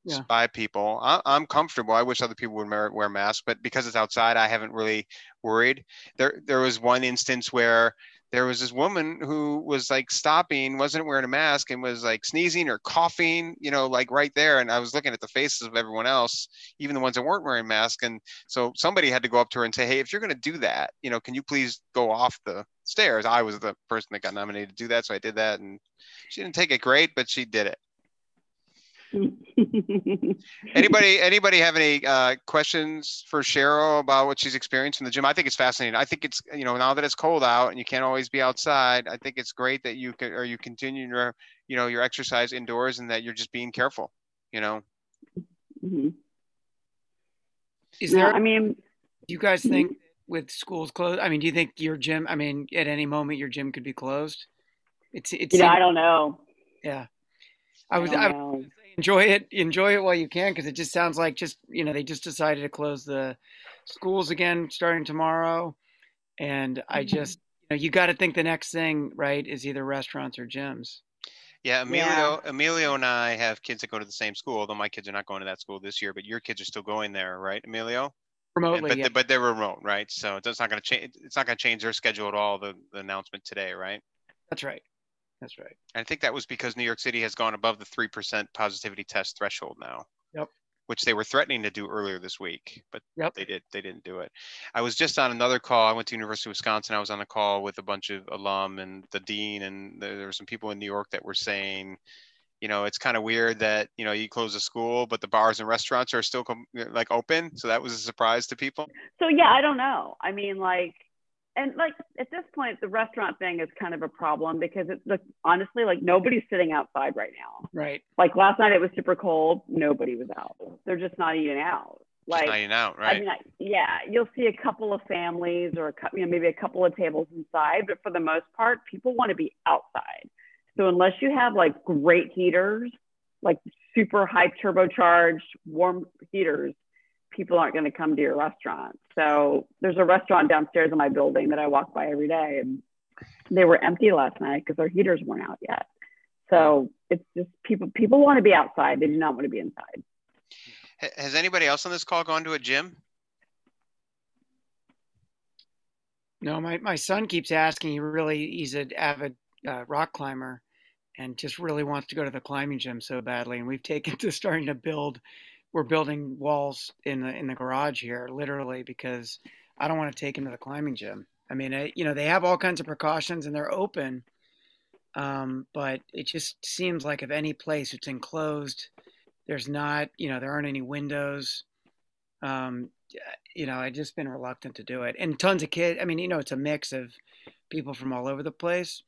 Yeah. by people. I, I'm comfortable. I wish other people would wear, wear masks, but because it's outside, I haven't really worried. There, there was one instance where there was this woman who was like stopping, wasn't wearing a mask, and was like sneezing or coughing, you know, like right there. And I was looking at the faces of everyone else, even the ones that weren't wearing masks. And so somebody had to go up to her and say, Hey, if you're going to do that, you know, can you please go off the stairs? I was the person that got nominated to do that. So I did that. And she didn't take it great, but she did it. Anybody, anybody have any uh, questions for Cheryl about what she's experienced in the gym? I think it's fascinating. I think it's you know now that it's cold out and you can't always be outside. I think it's great that you can or you continue your you know your exercise indoors and that you're just being careful. You know, Mhm. Is No, there? I mean, do you guys think with schools closed? I mean, do you think your gym? I mean, at any moment your gym could be closed. It's it's. you know, I don't know. yeah. I was. don't I, know. Enjoy it enjoy it while you can because it just sounds like just you know they just decided to close the schools again starting tomorrow and i Mm-hmm. just you know you got to think the next thing right is either restaurants or gyms yeah. Emilio, Yeah. Emilio and I have kids that go to the same school. Although my kids are not going to that school this year, but your kids are still going there, right, Emilio? And- but yeah. they- but they're remote, right? So it's not going to change. It's not going to change their schedule at all. The, the announcement today, right? that's right that's right I think that was because New York City has gone above the 3% positivity test threshold now. Yep. Which they were threatening to do earlier this week, but Yep. they did they didn't do it. I was just on another call. I went to University of Wisconsin. I was on a call with a bunch of alum and the dean and there, there were some people in New York that were saying, you know, it's kind of weird that, you know, you close a school, but the bars and restaurants are still com- like open. So that was a surprise to people. So yeah, I don't know. I mean, like, and like at this point, the restaurant thing is kind of a problem because it's like honestly, like nobody's sitting outside right now. right Like last night, it was super cold. Nobody was out. They're just not eating out. Just Like, nighting out, I right? mean, I, yeah, you'll see a couple of families or a, you know, maybe a couple of tables inside, but for the most part, people want to be outside. So unless you have like great heaters, like super high turbocharged warm heaters, people aren't going to come to your restaurant. So there's a restaurant downstairs in my building that I walk by every day, and they were empty last night because their heaters weren't out yet. So it's just people people want to be outside; they do not want to be inside. Has anybody else on this call gone to a gym? no my, my son keeps asking he really he's an avid uh, rock climber and just really wants to go to the climbing gym so badly and we've taken to starting to build we're building walls in the in the garage here literally because i don't want to take him to the climbing gym. I mean I, you know they have all kinds of precautions and they're open um, but it just seems like if any place it's enclosed there's not you know there aren't any windows. Um, you know I've just been reluctant to do it. And tons of kids i mean you know it's a mix of people from all over the place.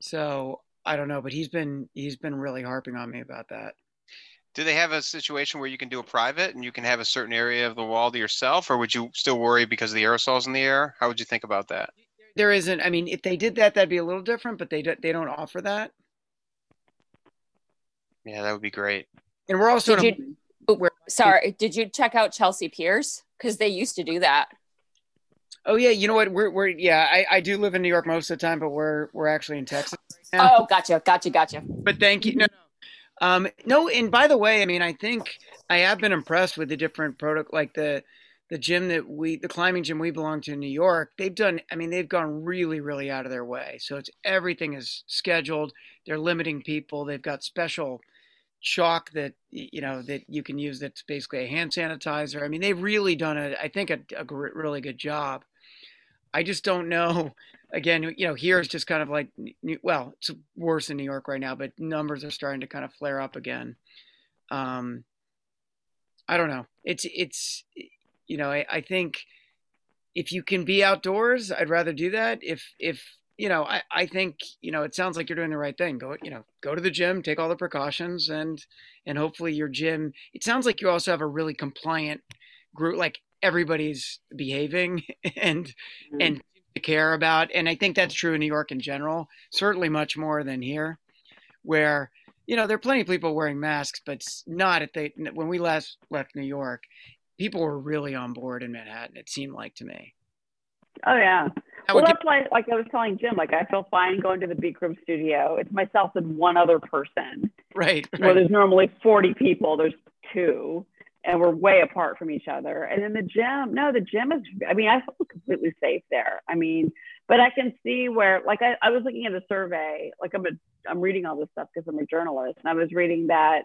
So i don't know but he's been he's been really harping on me about that do they have a situation where you can do a private and you can have a certain area of the wall to yourself, or would you still worry because of the aerosols in the air? How would you think about that? There isn't. I mean, if they did that, that'd be a little different, but they do, they don't offer that. Yeah, that would be great. And we're also Did you, sorry, did you check out Chelsea Piers? Because they used to do that. Oh yeah, you know what? We're we're yeah. I, I do live in New York most of the time, but we're we're actually in Texas. Right oh, gotcha, gotcha, gotcha. But thank you. No, no, um, no. And by the way, I mean, I think I have been impressed with the different product, like the the gym that we, the climbing gym we belong to in New York. They've done. I mean, they've gone really, really out of their way. So it's everything is scheduled. They're limiting people. They've got special chalk that you know that you can use. That's basically a hand sanitizer. I mean, they've really done a, I think, a, a really good job. I just don't know. Again, you know, here it's just kind of like, well, it's worse in New York right now, but numbers are starting to kind of flare up again. Um, I don't know. It's it's you know, I, I think if you can be outdoors, I'd rather do that. If if you know, I, I think, you know, it sounds like you're doing the right thing. Go, you know, go to the gym, take all the precautions and and hopefully your gym it sounds like you also have a really compliant group like everybody's behaving and mm-hmm. and care about and i think that's true in new york in general certainly much more than here where you know there are plenty of people wearing masks but not at the when we last left new york people were really on board in manhattan it seemed like to me. Oh yeah. Well that's get- why like i was telling jim like i feel fine going to the Bikram studio. It's myself and one other person. Right, right. where there's normally 40 people there's two and we're way apart from each other. And then the gym, no, the gym is, I mean, I feel completely safe there. I mean, but I can see where, like, I, I was looking at a survey, like, I'm, a, I'm reading all this stuff because I'm a journalist, and I was reading that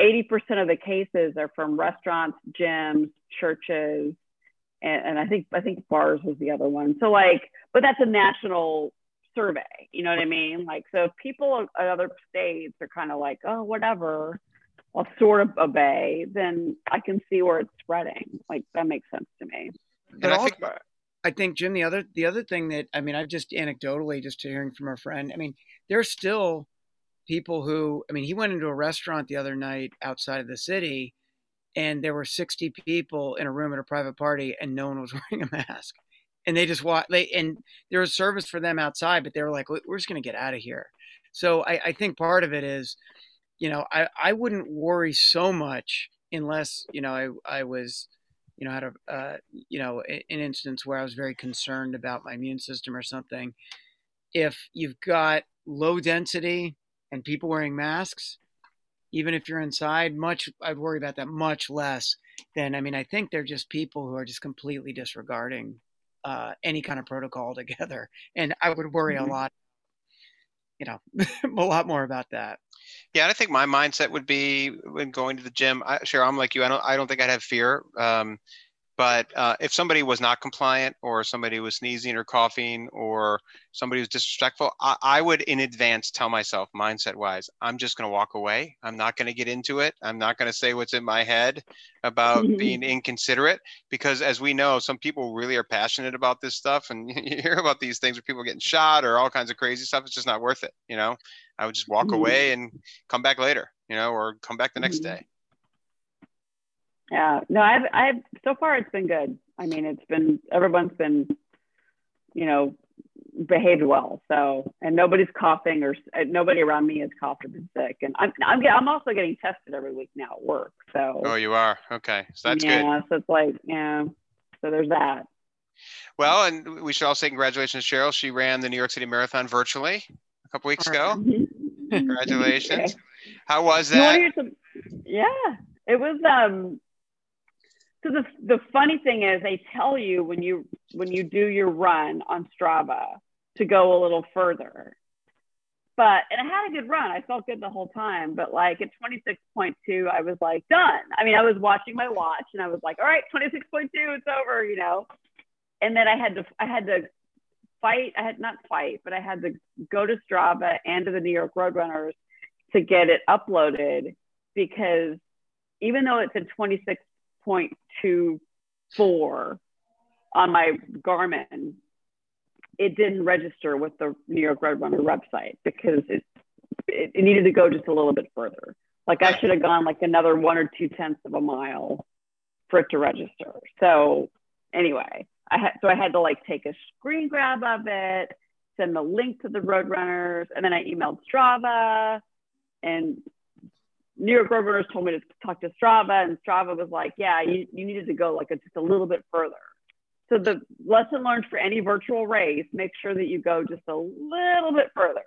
80% of the cases are from restaurants, gyms, churches, and, and I think, I think bars was the other one. So, like, but that's a national survey, you know what I mean? Like, so people at other states are kind of like, oh, whatever I'll sort of obey, then I can see where it's spreading. Like that makes sense to me. But I think, I think Jim, the other the other thing that I mean, I've just anecdotally just hearing from a friend. I mean, there's still people who I mean, he went into a restaurant the other night outside of the city, and there were 60 people in a room at a private party, and no one was wearing a mask. And they just walked. They and there was service for them outside, but they were like, "We're just going to get out of here." So I, I think part of it is you know, I, I wouldn't worry so much unless, you know, I, I was, you know, had a, uh, you know, an instance where I was very concerned about my immune system or something. If you've got low density and people wearing masks, even if you're inside, much, I'd worry about that much less than, I mean, I think they're just people who are just completely disregarding uh, any kind of protocol together. And I would worry mm-hmm. a lot, you know, a lot more about that. Yeah, I think my mindset would be when going to the gym. I, sure, I'm like you. I don't. I don't think I'd have fear. Um, but uh, if somebody was not compliant, or somebody was sneezing or coughing, or somebody was disrespectful, I, I would in advance tell myself, mindset wise, I'm just going to walk away. I'm not going to get into it. I'm not going to say what's in my head about being inconsiderate, because as we know, some people really are passionate about this stuff, and you hear about these things where people are getting shot or all kinds of crazy stuff. It's just not worth it, you know. I would just walk mm-hmm. away and come back later, you know, or come back the next mm-hmm. day. Yeah, no, I've, I've, so far it's been good. I mean, it's been, everyone's been, you know, behaved well. So, and nobody's coughing or nobody around me has coughed or been sick. And I'm, I'm, I'm also getting tested every week now at work. So, oh, you are? Okay. So that's yeah, good. Yeah. So it's like, yeah. So there's that. Well, and we should all say congratulations, Cheryl. She ran the New York City Marathon virtually a couple weeks ago. Congratulations. How was that? Some, yeah, it was. Um, so the the funny thing is, they tell you when you when you do your run on Strava to go a little further. But and I had a good run. I felt good the whole time. But like at 26.2, I was like done. I mean, I was watching my watch and I was like, all right, 26.2, it's over, you know. And then I had to I had to fight. I had not fight, but I had to go to Strava and to the New York Roadrunners to get it uploaded because even though it's a 26 0.24 on my Garmin, it didn't register with the New York Roadrunner website because it, it, it needed to go just a little bit further. Like I should have gone like another one or two tenths of a mile for it to register. So anyway, I had so I had to like take a screen grab of it, send the link to the Roadrunners, and then I emailed Strava, and New York Roadrunners told me to talk to Strava, and Strava was like, "Yeah, you, you needed to go like a, just a little bit further." So the lesson learned for any virtual race: make sure that you go just a little bit further.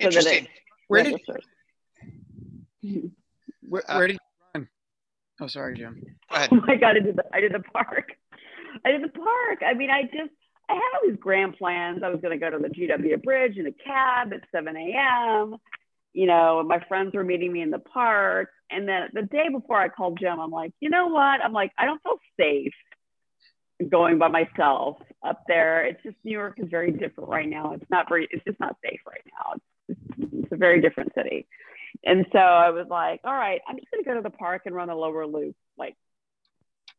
So Interesting. Where did where, Uh, where did you run? Oh, sorry, Jim. Go ahead. Oh my god, I did the I did the park. I did the park. I mean, I just I had all these grand plans. I was gonna go to the GW Bridge in a cab at 7 a.m. You know, my friends were meeting me in the park. And then the day before I called Jim, I'm like, you know what? I'm like, I don't feel safe going by myself up there. It's just New York is very different right now. It's not very it's just not safe right now. It's, it's a very different city. And so I was like, all right, I'm just gonna go to the park and run the lower loop like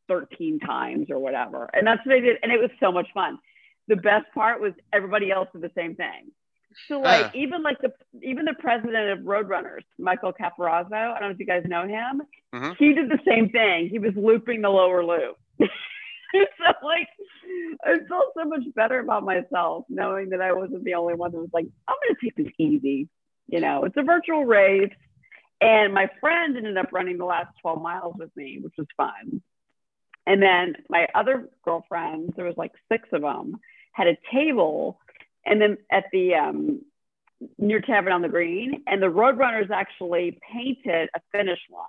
13 times or whatever. And that's what I did. And it was so much fun. The best part was everybody else did the same thing. So like Ah. even like the even the president of Roadrunners, Michael Capiraso, I don't know if you guys know him. Mhm. He did the same thing. He was looping the lower loop. so like I felt so much better about myself knowing that I wasn't the only one that was like, I'm gonna take this easy. You know, it's a virtual race. And my friend ended up running the last 12 miles with me, which was fun. And then my other girlfriends, there was like six of them, had a table, and then at the um, near Tavern on the Green, and the Roadrunners actually painted a finish line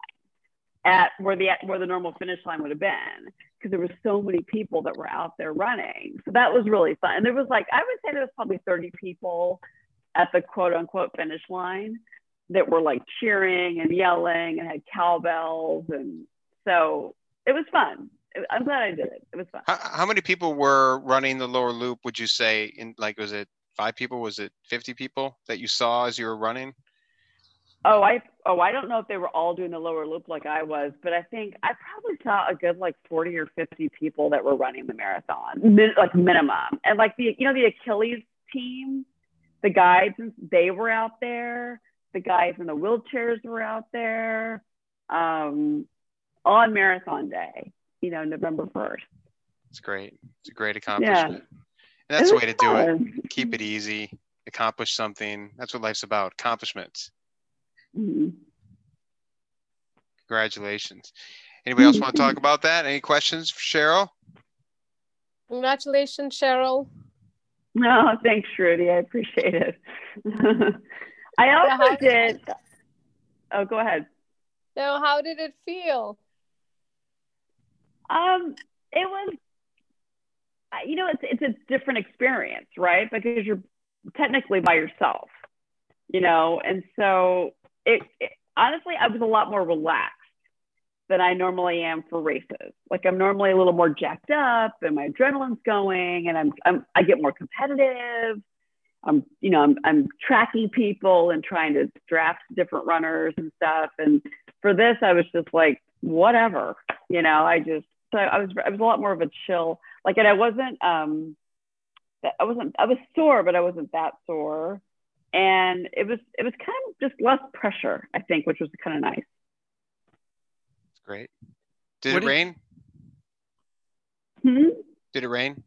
at where the where the normal finish line would have been because there were so many people that were out there running. So that was really fun. And there was like I would say there was probably 30 people at the quote unquote finish line that were like cheering and yelling and had cowbells and so it was fun. I'm glad I did it. It was fun. How, how many people were running the lower loop? Would you say in like was it five people? Was it fifty people that you saw as you were running? Oh, I oh I don't know if they were all doing the lower loop like I was, but I think I probably saw a good like 40 or 50 people that were running the marathon, min, like minimum. And like the you know the Achilles team, the guides they were out there. The guys in the wheelchairs were out there um, on marathon day. You know, November 1st. It's great. It's a great accomplishment. And that's It the way to do it. Keep it easy. Accomplish something. That's what life's about. Accomplishments. Mm-hmm. Congratulations. Anybody else want to talk about that? Any questions for Cheryl? Congratulations, Cheryl. No, thanks, Rudy. I appreciate it. I also did. Oh, go ahead. Now, how did it feel? Um, it was, you know, it's it's a different experience, right? Because you're technically by yourself, you know, and so it, it honestly, I was a lot more relaxed than I normally am for races. Like I'm normally a little more jacked up, and my adrenaline's going, and I'm, I'm I get more competitive. I'm, you know, I'm, I'm tracking people and trying to draft different runners and stuff. And for this, I was just like, whatever, you know, I just, so I was, I was a lot more of a chill, like, and I wasn't, um, I wasn't, I was sore, but I wasn't that sore. And it was, it was kind of just less pressure, I think, which was kind of nice. It's great. Did What it did- rain? Hmm? Did it rain?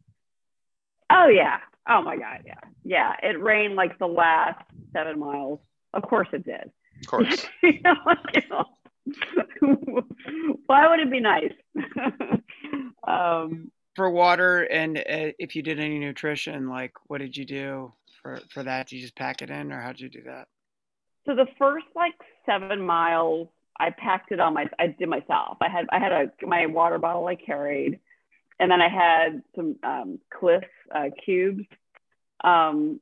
Oh yeah. Oh my God. Yeah. Yeah. It rained like the last seven miles. Of course it did. Of course. You know, like, you know, Why would it be nice? um, For water and uh, if you did any nutrition, like what did you do for for that? Did you just pack it in, or how did you do that? so the first like seven miles, I packed it on my. I did myself. I had I had a my water bottle I carried, and then I had some um, Clif uh, cubes. Um,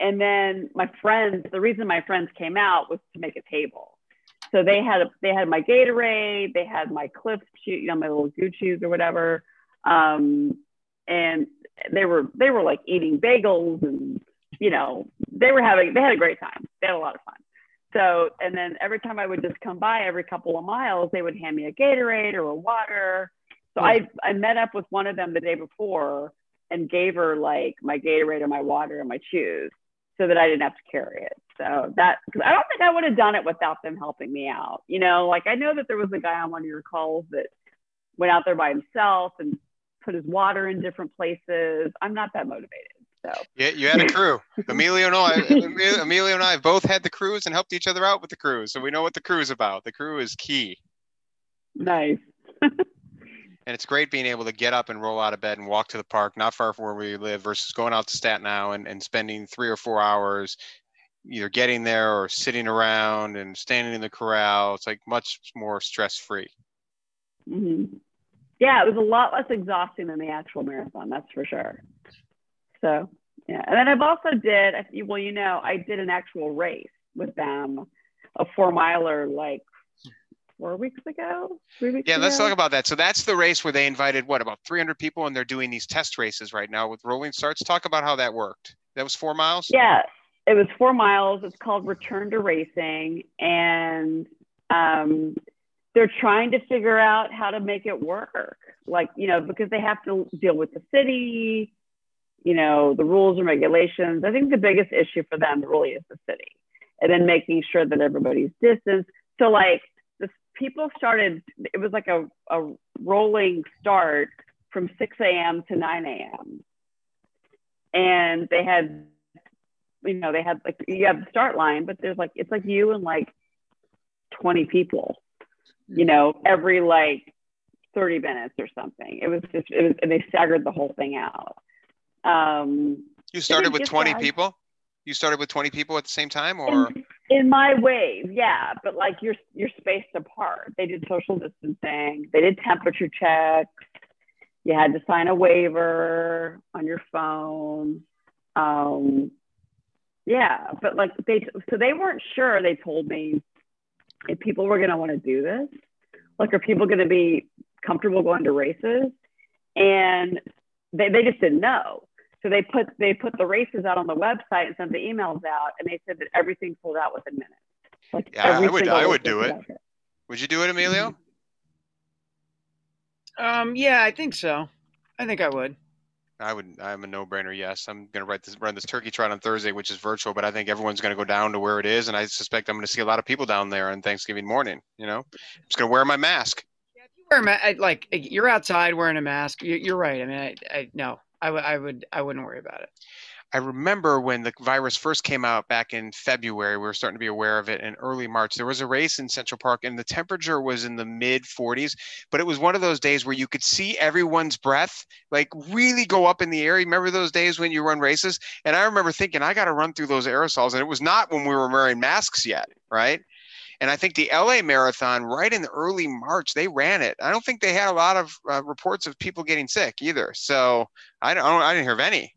and then my friends. The reason my friends came out was to make a table. So they had a, they had my Gatorade, they had my Clif, you know, my little Gucci's or whatever, um, and they were they were like eating bagels and you know they were having they had a great time. They had a lot of fun. So and then every time I would just come by every couple of miles, they would hand me a Gatorade or a water. So I I met up with one of them the day before and gave her like my Gatorade or my water and my shoes. So that I didn't have to carry it. So that, cause I don't think I would have done it without them helping me out. You know, like I know that there was a guy on one of your calls that went out there by himself and put his water in different places. I'm not that motivated. So Yeah, you had a crew. Emilio and I, Emilio and I both had the crews and helped each other out with the crews, so we know what the crew is about. The crew is key, nice. and it's great being able to get up and roll out of bed and walk to the park, not far from where we live, versus going out to Staten Island and spending three or four hours either getting there or sitting around and standing in the corral. It's like much more stress free. Mm-hmm. Yeah, it was a lot less exhausting than the actual marathon, that's for sure. So yeah, and then I've also did well, you know, I did an actual race with them, a four miler, like four weeks ago, three weeks. Yeah, let's talk about that. So that's the race where they invited what about 300 people, and they're doing these test races right now with rolling starts. Talk about how that worked. That was four miles. Yeah, it was four miles. It's called Return to Racing, and um, they're trying to figure out how to make it work. Like you know, because they have to deal with the city, you know, the rules and regulations. I think the biggest issue for them really is the city, and then making sure that everybody's distanced. So like the people started. It was like a a rolling start from 6 a.m. to 9 a.m. And they had you know, they had like you have the start line, but there's like it's like you and like 20 people, you know, every like 30 minutes or something. It was just it was and they staggered the whole thing out. Um You started with 20 people. You started with 20 people at the same time, or in, my wave, yeah, but like you're you're spaced apart. They did social distancing, they did temperature checks, you had to sign a waiver on your phone. Um yeah, but like they so they weren't sure, they told me if people were gonna want to do this. Like are people gonna be comfortable going to races? And they, they just didn't know. So they put they put the races out on the website and sent the emails out, and they said that everything sold out within minutes. Like Yeah, I would- I would do was it. would you do it, Emilio? Um, yeah, I think so. I think I would. I would. I'm a no-brainer. Yes, I'm going to write this, run this turkey trot on Thursday, which is virtual, but I think everyone's going to go down to where it is, and I suspect I'm going to see a lot of people down there on Thanksgiving morning. You know, I'm just going to wear my mask. Wear a ma- I- like you're outside wearing a mask. You're, you're right. I mean, I, I no, I would, I would, I wouldn't worry about it. I remember when the virus first came out back in February, we were starting to be aware of it in early March. There was a race in Central Park and the temperature was in the mid 40s, but it was one of those days where you could see everyone's breath like really go up in the air. You remember those days when you run races? And I remember thinking, I got to run through those aerosols. And it was not when we were wearing masks yet, right? And I think the LA Marathon, right in the early March, they ran it. I don't think they had a lot of uh, reports of people getting sick either. So I don't, I didn't hear of any.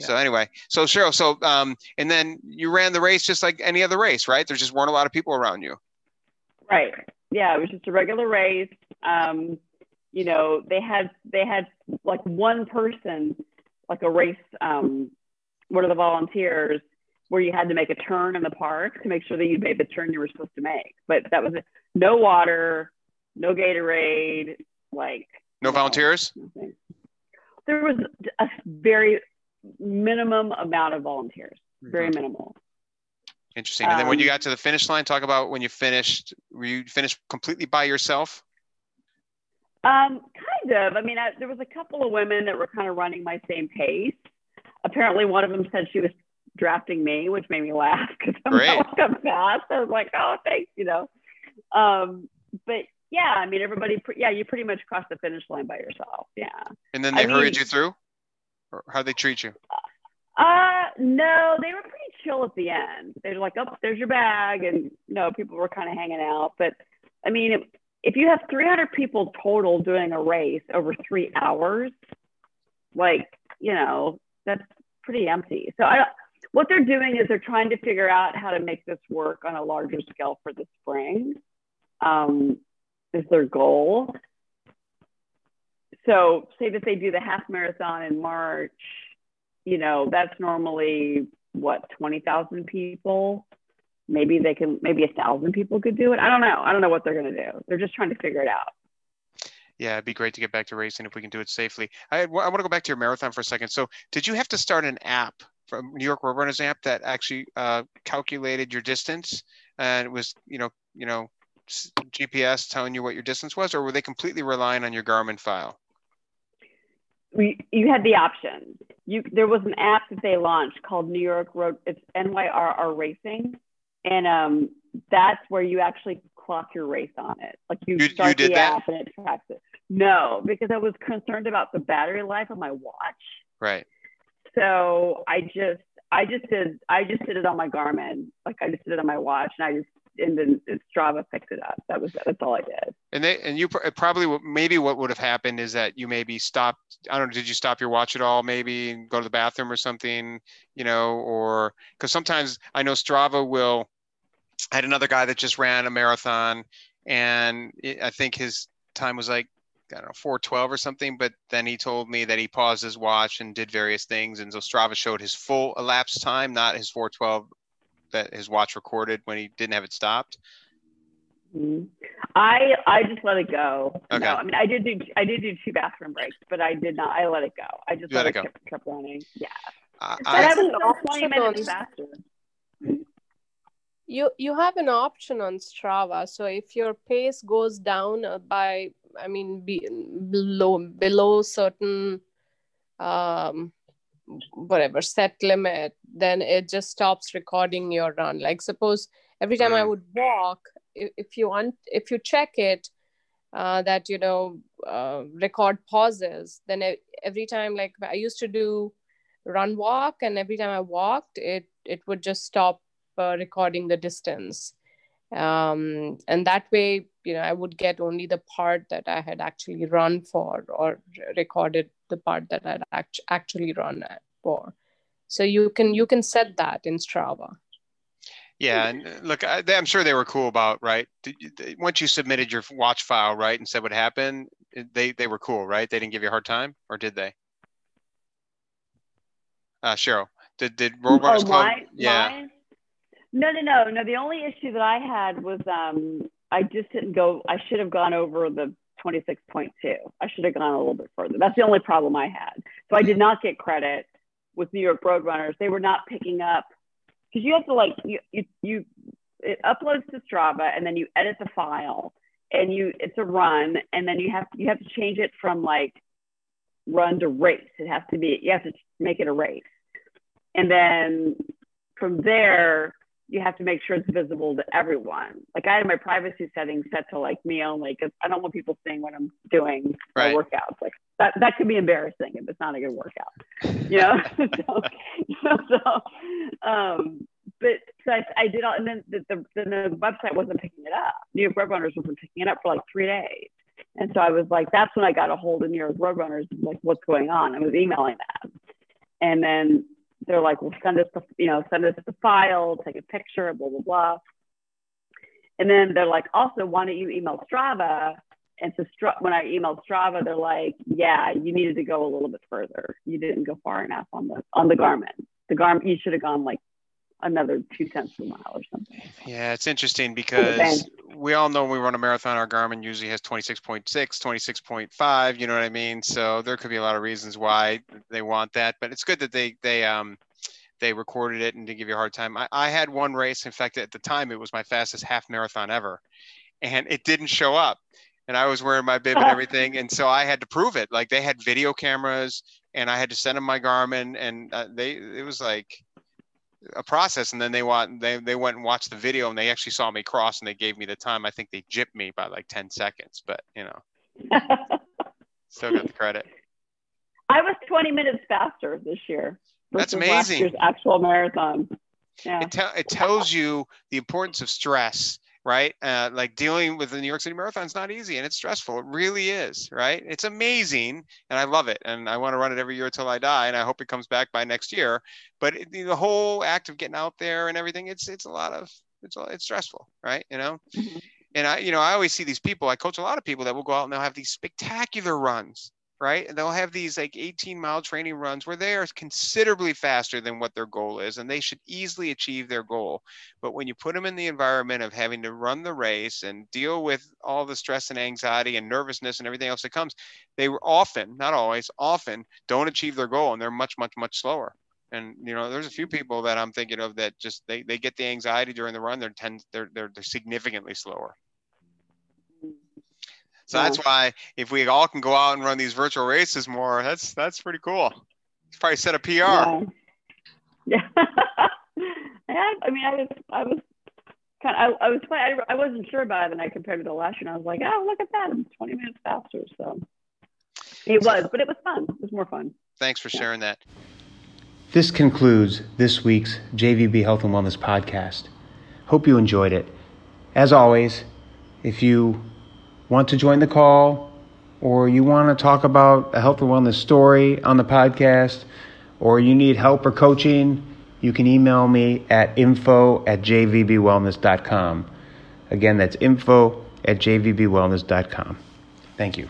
So anyway, so Cheryl, so um, and then you ran the race just like any other race, right? There just weren't a lot of people around you. Right. Yeah, it was just a regular race. Um, you know, they had they had like one person, like a race, um, one of the volunteers, where you had to make a turn in the park to make sure that you made the turn you were supposed to make. But that was it. No water, no Gatorade, like No volunteers. nothing. There was a very minimum amount of volunteers, very minimal. Interesting. And then when you Um, got to the finish line, talk about when you finished. Were you finished completely by yourself? Um, kind of. I mean, I, there was a couple of women that were kind of running my same pace. Apparently, one of them said she was drafting me, which made me laugh because I'm Great. not like I'm fast. I was like, oh, thanks, you know. Um, but yeah, I mean, everybody. Pre- yeah, you pretty much cross the finish line by yourself. Yeah. And then I they hurried mean- you through, or how'd they treat you? Uh, no, they were pretty chill at the end. They're like, oh, there's your bag, and you know, people were kind of hanging out. But I mean, if, if you have 300 people total doing a race over three hours, like you know, that's pretty empty. So I, what they're doing is they're trying to figure out how to make this work on a larger scale for the spring. Um, is their goal. So say that they do the half marathon in March you know, that's normally what, 20,000 people? Maybe they can, maybe a thousand people could do it. I don't know. I don't know what they're going to do. They're just trying to figure it out. Yeah, it'd be great to get back to racing if we can do it safely. I, I want to go back to your marathon for a second. So, did you have to start an app from New York Roadrunners app that actually uh, calculated your distance and it was you know you know GPS telling you what your distance was, or were they completely relying on your Garmin file? We, you had the option. You there was an app that they launched called New York Road. It's NYRR Racing, and um, that's where you actually clock your race on it. Like you, You- start you did the that? app and it tracks it. No, because I was concerned about the battery life of my watch. Right. So I just I just did I just did it on my Garmin. Like I just did it on my watch, and I just and then Strava picked it up. That was that's all I did. And they and you pr- probably maybe what would have happened is that you maybe stopped. I don't know. Did you stop your watch at all? Maybe and go to the bathroom or something. You know, or because sometimes I know Strava will. I had another guy that just ran a marathon, and it, I think his time was like I don't know 412 or something. But then he told me that he paused his watch and did various things, and so Strava showed his full elapsed time, not his 412 that his watch recorded when he didn't have it stopped. Mhm. I I just let it go. Okay. No, I mean I did do I did do two bathroom breaks, but I did not. I let it go. I just let, let it it go. kept, kept running. Yeah, I, I, I was an twenty option minutes on- faster. you you have an option on strava so if your pace goes down uh, by i mean be, below below certain um whatever set limit then it just stops recording your run like suppose every time i Mm. would walk if, if you want if you check it uh, that you know uh, record pauses then every time like i used to do run walk and every time i walked it it would just stop uh, recording the distance um, and that way you know i would get only the part that i had actually run for or recorded the part that i'd act- actually run for so you can you can set that in strava Yeah, and uh, look, I, they- I'm sure they were cool about right. Did you, they, once you submitted your watch file, right, and said what happened, they they were cool, right? They didn't give you a hard time, or did they? Uh, Cheryl, did did Roadrunners oh, Club? mine, yeah, mine? No, no, no, no. The only issue that I had was um, I just didn't go. I should have gone over the 26.2. I should have gone a little bit further. That's the only problem I had. So I did not get credit with New York Roadrunners. They were not picking up because you have to like you you you it uploads to Strava and then you edit the file and you it's a run and then you have you have to change it from like run to race. It has to be you have to make it a race. And then from there you have to make sure it's visible to everyone. Like I had my privacy settings set to like me only because I don't want people seeing what I'm doing Right. workouts. Like that that could be embarrassing if it's not a good workout. You know? so, so um but so I, I did all and then the, the then the website wasn't picking it up. New York Roadrunners wasn't picking it up for like three days. And so I was like, that's when I got a hold of New York Roadrunners, like what's going on. I was emailing them. And then they're like, well, send us the, you know, send us the file, take a picture, blah, blah, blah. And then they're like, also, why don't you email Strava? And so Stra- when I emailed Strava, they're like, yeah, you needed to go a little bit further. You didn't go far enough on the on the Garmin. The Garmin, you should have gone like another two tenths of a mile or something. yeah, it's interesting because we all know when we run a marathon, our Garmin usually has 26.6, 26.5. You know what I mean? So there could be a lot of reasons why they want that, but it's good that they they um they recorded it and didn't give you a hard time. I, I had one race, in fact, at the time it was my fastest half marathon ever, and it didn't show up. And I was wearing my bib and everything, and so I had to prove it. Like they had video cameras, and I had to send them my Garmin, and uh, they it was like a process. And then they want they they went and watched the video, and they actually saw me cross, and they gave me the time. I think they gypped me by like ten seconds, but you know, still got the credit. I was 20 minutes faster this year. That's versus last amazing. year's actual marathon. Yeah. it, tell it tells you the importance of stress right? Uh, like dealing with the new york city marathon is not easy and it's stressful it really is right? It's amazing and i love it and i want to run it every year until i die and i hope it comes back by next year but it, the whole act of getting out there and everything it's it's a lot of it's it's stressful right you know? Mhm. and i you know i always see these people i coach a lot of people that will go out and they'll have these spectacular runs right? And they'll have these like 18 mile training runs where they are considerably faster than what their goal is, and they should easily achieve their goal. But when you put them in the environment of having to run the race and deal with all the stress and anxiety and nervousness and everything else that comes, they often, not always, often don't achieve their goal and they're much, much, much slower. And you know, there's a few people that I'm thinking of that just they, they get the anxiety during the run. They're ten they're they're, they're significantly slower. So Yeah. that's why if we all can go out and run these virtual races more, that's that's pretty cool. It's probably set a PR. Yeah. Yeah. yeah. I mean, I was, I was kind of, I, I was, I, I wasn't sure about it, and I compared it to last year, and I was like, oh, look at that, I'm 20 minutes faster. So it was, but it was fun. It was more fun. Thanks for sharing that. This concludes this week's JVB Health and Wellness podcast. Hope you enjoyed it. As always, if you want to join the call or you want to talk about a health and wellness story on the podcast or you need help or coaching, you can email me at info at jvbwellness.com. Again, that's info at jvbwellness.com. Thank you.